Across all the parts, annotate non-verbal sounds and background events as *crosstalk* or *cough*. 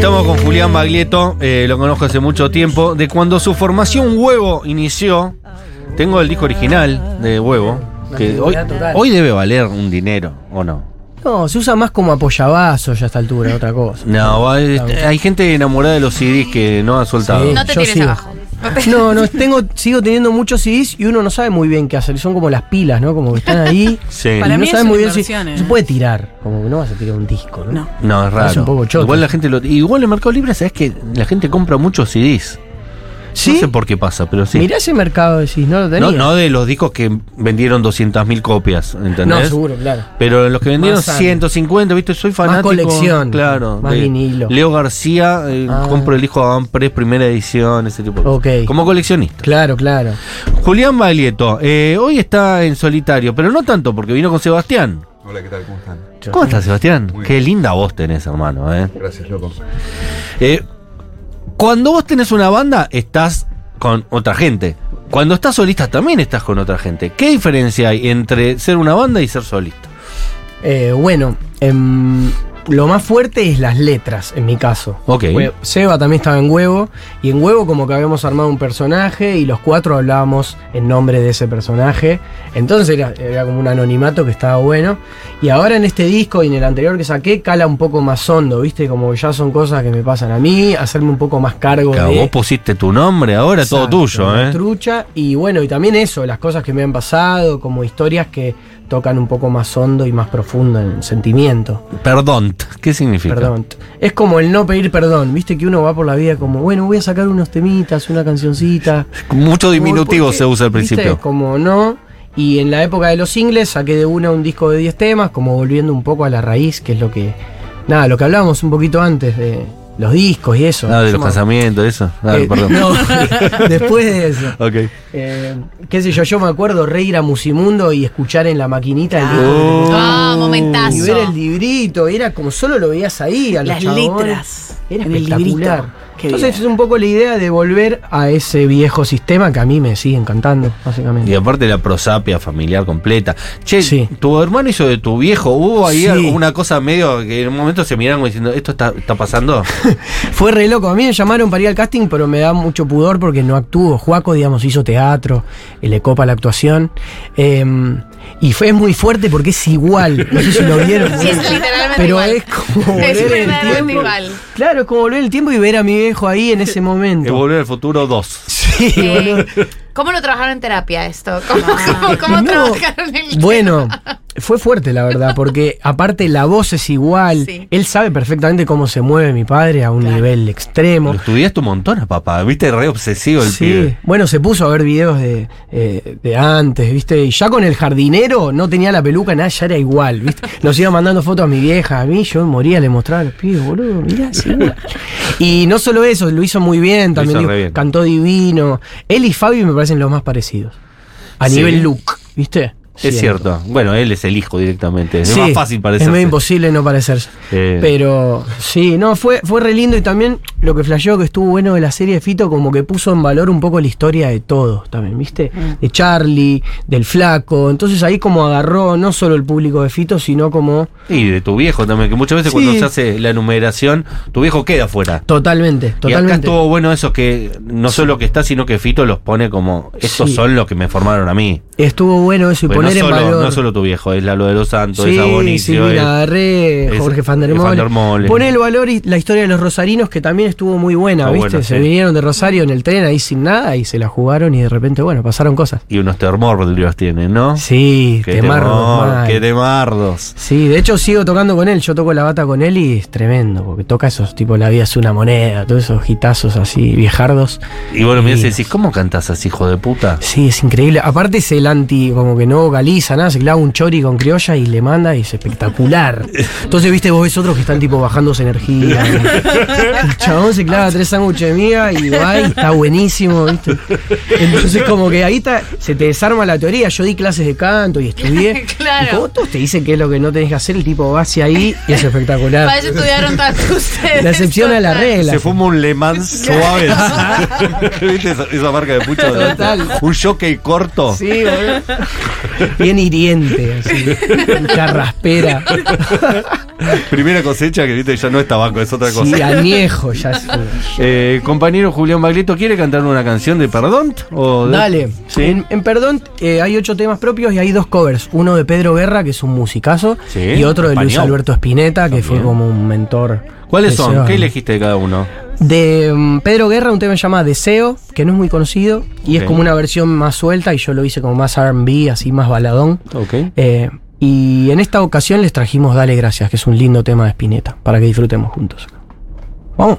Estamos con Julián Baglietto, eh, lo conozco hace mucho tiempo. De cuando su formación Huevo inició, tengo el disco original de Huevo, que hoy, hoy debe valer un dinero, ¿o no? No, se usa más como apoyabazo ya a esta altura, otra cosa. No, hay, hay gente enamorada de los CDs que no ha soltado. Sí. No te Yo tires sigo. abajo. No No, tengo, sigo teniendo muchos CDs y uno no sabe muy bien qué hacer. Son como las pilas, ¿no? Como que están ahí. Sí. Para y mí no sabe muy bien si ¿eh? se puede tirar. Como que no vas a tirar un disco, ¿no? No. No, es raro. Es un poco choto. Igual la gente lo. Igual en Mercado Libre, ¿sabes que La gente compra muchos CDs. ¿Sí? No sé por qué pasa, pero sí. Mirá ese mercado, decís, no lo tenía. no, no de los discos que vendieron 200.000 copias, ¿entendés? No, seguro, claro. Pero los que vendieron Más sano. 150, ¿viste? Soy fanático. colección, Claro. más de vinilo. Leo García, eh, Ah. compro el disco Adam Press, primera edición, ese tipo de cosas. Ok. Como coleccionista. Claro, claro. Julián Baglietto, eh, hoy está en solitario, pero no tanto porque vino con Sebastián. Hola, ¿qué tal? ¿Cómo están? ¿Cómo estás, Sebastián? Muy Qué bien. linda voz tenés, hermano. ¿eh? Gracias, loco. Eh, cuando vos tenés una banda, estás con otra gente. Cuando estás solista, también estás con otra gente. ¿Qué diferencia hay entre ser una banda y ser solista? Eh, bueno, em, lo más fuerte es las letras, en mi caso. Ok. Hue- Seba también estaba en Huevo, y en Huevo como que habíamos armado un personaje y los cuatro hablábamos en nombre de ese personaje. Entonces era, era como un anonimato que estaba bueno. Y ahora en este disco y en el anterior que saqué, cala un poco más hondo, ¿viste? Como ya son cosas que me pasan a mí, hacerme un poco más cargo Claro, de... vos pusiste tu nombre, ahora todo tuyo, ¿eh? Trucha. Y bueno, y también eso, las cosas que me han pasado, como historias que tocan un poco más hondo y más profundo en el sentimiento. Perdón, ¿qué significa? Perdón. Es como el no pedir perdón, viste que uno va por la vida como, bueno, voy a sacar unos temitas, una cancioncita. Mucho diminutivo Porque, se usa al viste, principio. Como no. Y en la época de los singles saqué de una un disco de 10 temas, como volviendo un poco a la raíz, que es lo que. Nada, lo que hablábamos un poquito antes de los discos y eso. Ah, de los casamientos, eso. Ah, Eh, perdón. *laughs* no, *laughs* después de eso. Ok. Eh, qué sé yo, yo me acuerdo reír a Musimundo y escuchar en la maquinita el disco. Oh. Ah, momentazo. Y ver el librito, era como solo lo veías ahí, a los Las letras Era en el espectacular. librito. Qué Entonces bien. es un poco la idea de volver a ese viejo sistema que a mí me sigue encantando, básicamente. Y aparte la prosapia familiar completa. Che, Sí. tu hermano hizo de tu viejo. ¿Hubo ahí Sí. alguna cosa medio que en un momento se miraron diciendo, ¿esto está, está pasando? *laughs* Fue re loco. A mí me llamaron para ir al casting, pero me da mucho pudor porque no actúo. Juaco, digamos, hizo teatro, eh, le copa la actuación. Eh, y fue muy fuerte porque es igual. No sé si lo vieron. Sí, es literalmente pero igual. es como Es volver el literalmente tiempo. igual. Claro, es como volver el tiempo y ver a mi viejo ahí en ese momento. *laughs* volver al futuro 2. Sí, boludo. ¿Cómo lo trabajaron en terapia esto? *laughs* ¿Cómo, cómo, cómo No, trabajaron el Bueno, fue fuerte la verdad, porque aparte la voz es igual. Sí. Él sabe perfectamente cómo se mueve mi padre a un Claro. nivel extremo. Lo estudiaste un montón a papá. Viste, re obsesivo el Sí, pibe. bueno, se puso a ver videos de, eh, de antes, ¿viste? Y ya con el jardinero no tenía la peluca, nada, ya era igual, ¿viste? Nos iba mandando fotos a mi vieja, a mí, yo moría, le mostraba a los pibes, boludo, mirá, igual. Y no solo eso, lo hizo muy bien, también hizo digo, re bien. cantó divino. Él y Fabi me parecen los más parecidos. A Sí. nivel look, ¿viste? Es cierto. Bueno, él es el hijo directamente. Es Sí, más fácil parecerse. Es medio imposible no parecerse. Eh. Pero sí, no, fue, fue re lindo y también lo que flasheó que estuvo bueno de la serie de Fito, como que puso en valor un poco la historia de todos también, ¿viste? Mm. De Charlie, del Flaco. Entonces ahí como agarró no solo el público de Fito, sino como. Y de tu viejo también, que muchas veces Sí. cuando se hace la enumeración, tu viejo queda fuera. Totalmente, Y acá totalmente. estuvo bueno eso que no solo que está, sino que Fito los pone como, estos Sí. son los que me formaron a mí. Estuvo bueno eso y poner no, en solo, valor. no solo tu viejo, es la lo de los Santos, Sí, es Abonicio, Agarré, es- Jorge Van der Mole. Pone el valor y la historia de los rosarinos que también estuvo muy buena, ¿viste? bueno, se sí. vinieron de Rosario en el tren ahí sin nada y se la jugaron y de repente, bueno, pasaron cosas. y unos temordios tienen, ¿no? Sí, Qué temardos, qué temardos. Sí, de hecho sigo tocando con él, yo toco la bata con él y es tremendo, porque toca esos tipo La vida es una moneda, todos esos hitazos así, viejardos. Y bueno, me Sí. decís, ¿cómo cantás así, hijo de puta? Sí, es increíble. Aparte es el anti, como que no vocaliza nada, se clava un chori con criolla y le manda y es espectacular. Entonces, viste, vos ves otros que están tipo bajándose energía. *laughs* El chabón se clava tres sándwiches de miga y va y está buenísimo, viste. Entonces, como que ahí está, se te desarma la teoría. Yo di clases de canto y estudié. *laughs* Claro. Y como todos te dicen qué es lo que no tenés que hacer, el tipo va hacia ahí y es espectacular. Para eso estudiaron tanto *laughs* ustedes. La excepción a la regla. Se fuma un Le Mans suave. ¿Viste esa, esa marca de pucho? Total. Un jockey corto. Sí, boludo. Bien hiriente, así, carraspera. Primera cosecha que viste ya no es tabaco, es otra cosa. Sí, añejo, ya es. Eh, compañero Julián Baglietto, ¿quiere cantar una canción de Perdón? O de- Dale. Sí. En, en Perdón eh, hay ocho temas propios y hay dos covers. Uno de Pedro Guerra, que es un musicazo, Sí, y otro de Luis. Alberto Spinetta, que fue como un mentor. ¿Cuáles son? ¿Qué elegiste de cada uno? De mm, Pedro Guerra, un tema que se llama Deseo, que no es muy conocido, y es como una versión más suelta, y yo lo hice como más RB, así más baladón. Ok. Eh, y en esta ocasión les trajimos Dale Gracias, que es un lindo tema de Spinetta, para que disfrutemos juntos. Vamos.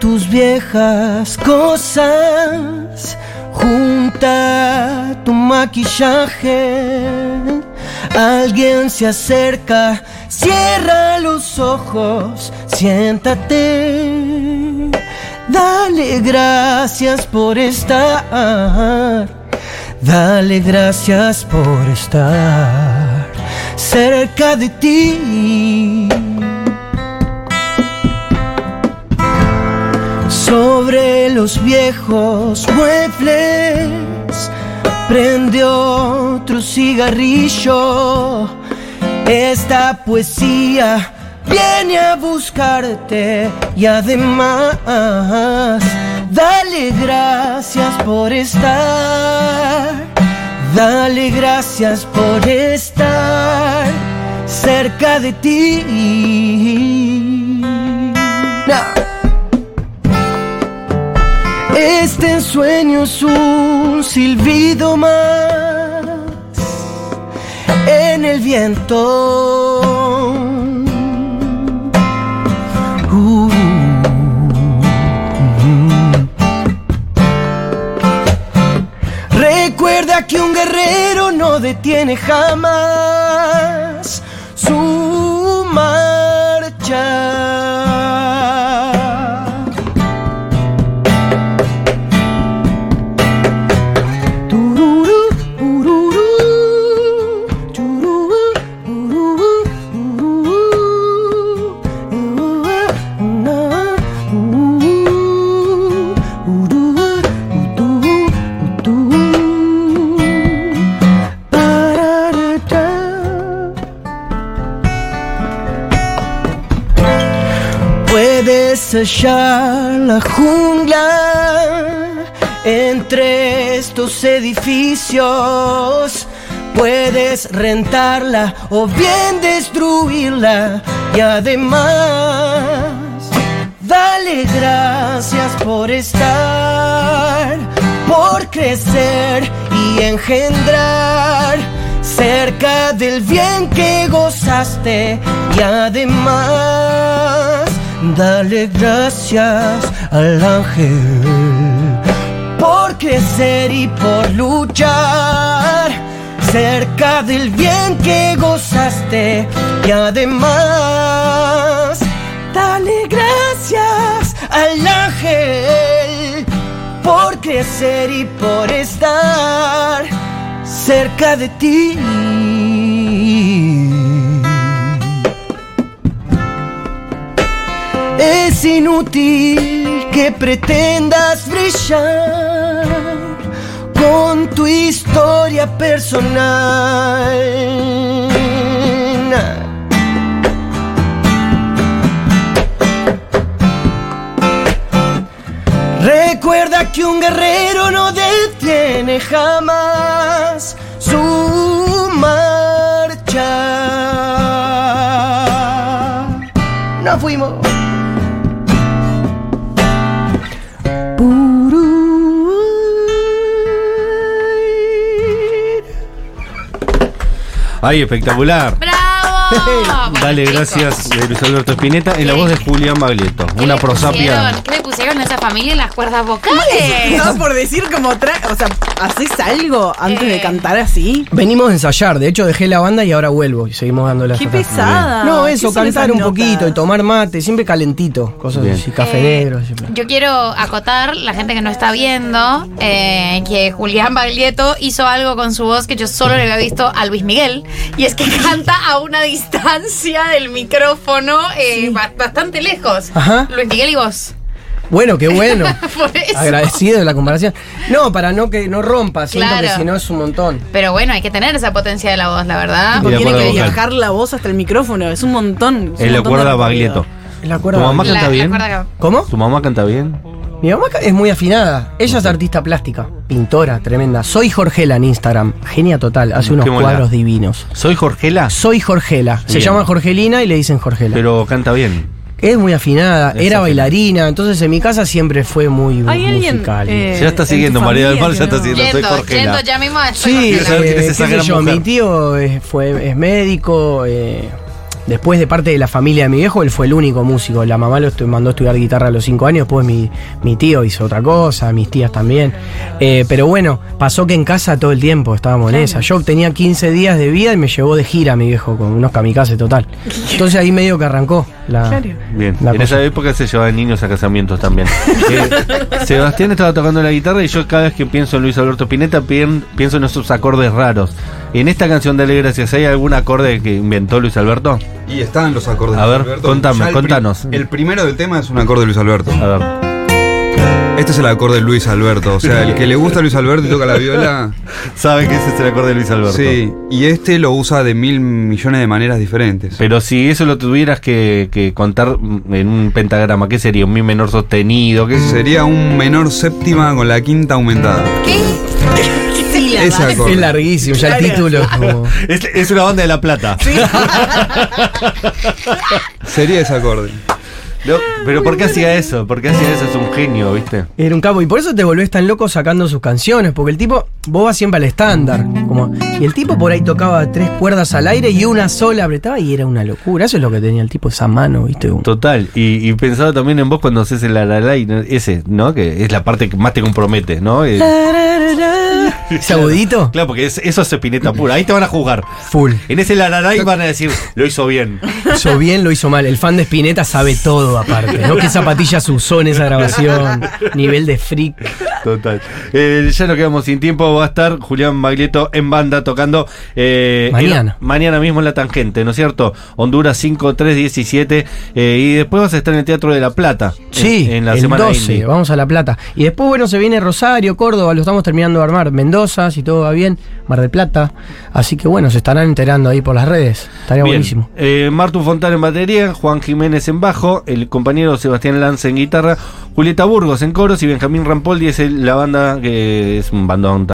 Tus viejas cosas, junta tu maquillaje. Alguien se acerca, cierra los ojos, siéntate. Dale gracias por estar, dale gracias por estar cerca de ti. Sobre los viejos muebles prende otro cigarrillo. Esta poesía viene a buscarte y además dale gracias por estar. Dale gracias por estar cerca de ti. Este sueño es un silbido más en el viento. Uh. Recuerda que un guerrero no detiene jamás su marcha. La jungla entre estos edificios. Puedes rentarla o bien destruirla. Y además, dale gracias por estar, por crecer y engendrar cerca del bien que gozaste. Y además, dale gracias al ángel por crecer y por luchar cerca del bien que gozaste y además dale gracias al ángel por crecer y por estar cerca de ti. Inútil que pretendas brillar con tu historia personal. Recuerda que un guerrero no detiene jamás Ay, espectacular. ¡Bravo! Dale, gracias, de Luis Alberto Spinetta. En la voz de Julián Baglietto. ¿Qué Una prosapia. ¿Qué pusieron a esa familia en las cuerdas vocales? *laughs* No por decir como tra o sea, ¿haces algo antes Eh. de cantar así? Venimos a ensayar, de hecho dejé la banda y ahora vuelvo y seguimos dándole Qué hasta acá. pesada. No, ¿Qué eso, cantar un poquito y tomar mate, siempre calentito, cosas Bien. así, café Eh, negro. siempre. Yo quiero acotar, la gente que no está viendo, eh, que Julián Baglietto hizo algo con su voz que yo solo le había visto a Luis Miguel, y es que *laughs* canta a una distancia del micrófono eh, ba- bastante lejos. Ajá. Luis Miguel y vos. Bueno, qué bueno. *laughs* Por eso. Agradecido de la comparación. No, para no que no rompa, siento Claro. que si no es un montón. Pero bueno, hay que tener esa potencia de la voz, la verdad. Tiene que vocal. viajar la voz hasta el micrófono. Es un montón. es la montón de. Baglietto. La ¿Tu mamá canta la bien? ¿Cómo? ¿Tu mamá canta bien? Mi mamá es muy afinada. Ella es artista plástica, pintora, tremenda. Soy Jorgela en Instagram. Genia total. Hace unos cuadros divinos. ¿Soy Jorgela? Soy Jorgela. Se llama Jorgelina y le dicen Jorgela. Pero canta bien. Es muy afinada. Es Era afinada. bailarina. Entonces en mi casa siempre fue muy ¿Hay alguien, musical. eh, Ya está siguiendo, María del Mar, ya está siguiendo. soy Yendo, Jorgela. yendo ya mismo Sí, es eh, esa qué sé gran yo, mujer. mi tío eh, fue, es médico. eh, después de parte de la familia de mi viejo, él fue el único músico. La mamá lo estu- mandó a estudiar guitarra a los 5 años, después mi, mi tío hizo otra cosa, mis tías también. Eh, pero bueno, pasó que en casa todo el tiempo estábamos en esa. Yo tenía 15 días de vida y me llevó de gira mi viejo con unos kamikazes total. Entonces ahí medio que arrancó la... Claro. Bien, La en cosa. esa época se llevaban niños a casamientos también. *laughs* Eh, Sebastián estaba tocando la guitarra y yo cada vez que pienso en Luis Alberto Pineta pien- pienso en esos acordes raros. En esta canción Dale Gracias, ¿hay algún acorde que inventó Luis Alberto? Y están los acordes A de ver, Luis Alberto. contame, el pri- contanos. El primero del tema es un acorde de Luis Alberto. A ver, Este es el acorde de Luis Alberto. O sea, el que le gusta a Luis Alberto y toca la viola. *laughs* saben que ese es el acorde de Luis Alberto. Sí. Y este lo usa de mil millones de maneras diferentes. Pero si eso lo tuvieras que, que contar en un pentagrama, ¿qué sería? ¿Un mi menor sostenido? ¿Qué Sería un menor séptima con la quinta aumentada. ¿Qué? Acorde. Es larguísimo, ya el título es como... Es, es una banda de La Plata. *laughs* Sería ese acorde. No, pero ¿por qué hacía eso? ¿Por qué hacía eso? Es un genio, ¿viste? Era un capo. Y por eso te volvés tan loco sacando sus canciones. Porque el tipo, vos vas siempre al estándar. Como, y el tipo por ahí tocaba tres cuerdas al aire y una sola apretaba y era una locura. Eso es lo que tenía el tipo, esa mano, ¿viste? Total, y, y pensaba también en vos cuando haces el la, la, la, y no- ese, ¿no? Que es la parte que más te compromete, ¿no? Eh, Ese agudito, *laughs* claro, porque es- eso es Spinetta pura. Ahí te van a jugar. full. En ese la, la, la y van a decir, lo hizo bien. Hizo bien, lo hizo mal. El fan de Spinetta sabe todo aparte. ¿no? ¿Qué zapatillas usó en esa grabación? Nivel de freak. Total. Eh, ya nos quedamos sin tiempo. Va a estar Julián Maglieto en banda tocando. eh, Mañana. en- mañana mismo en la tangente, ¿no es cierto? Honduras 5317. Eh, y después vas a estar en el Teatro de La Plata. Sí, En, en la el semana 12, indie. vamos a La Plata. Y después, bueno, se viene Rosario, Córdoba, lo estamos terminando de armar. Mendoza, si todo va bien, Mar del Plata. Así que bueno, se estarán enterando ahí por las redes. Estaría Bien. buenísimo. Eh, Martu Fontana en batería, Juan Jiménez en bajo, el compañero Sebastián Lance en guitarra, Julieta Burgos en coros y Benjamín Rampoldi es el- la banda que es un bandón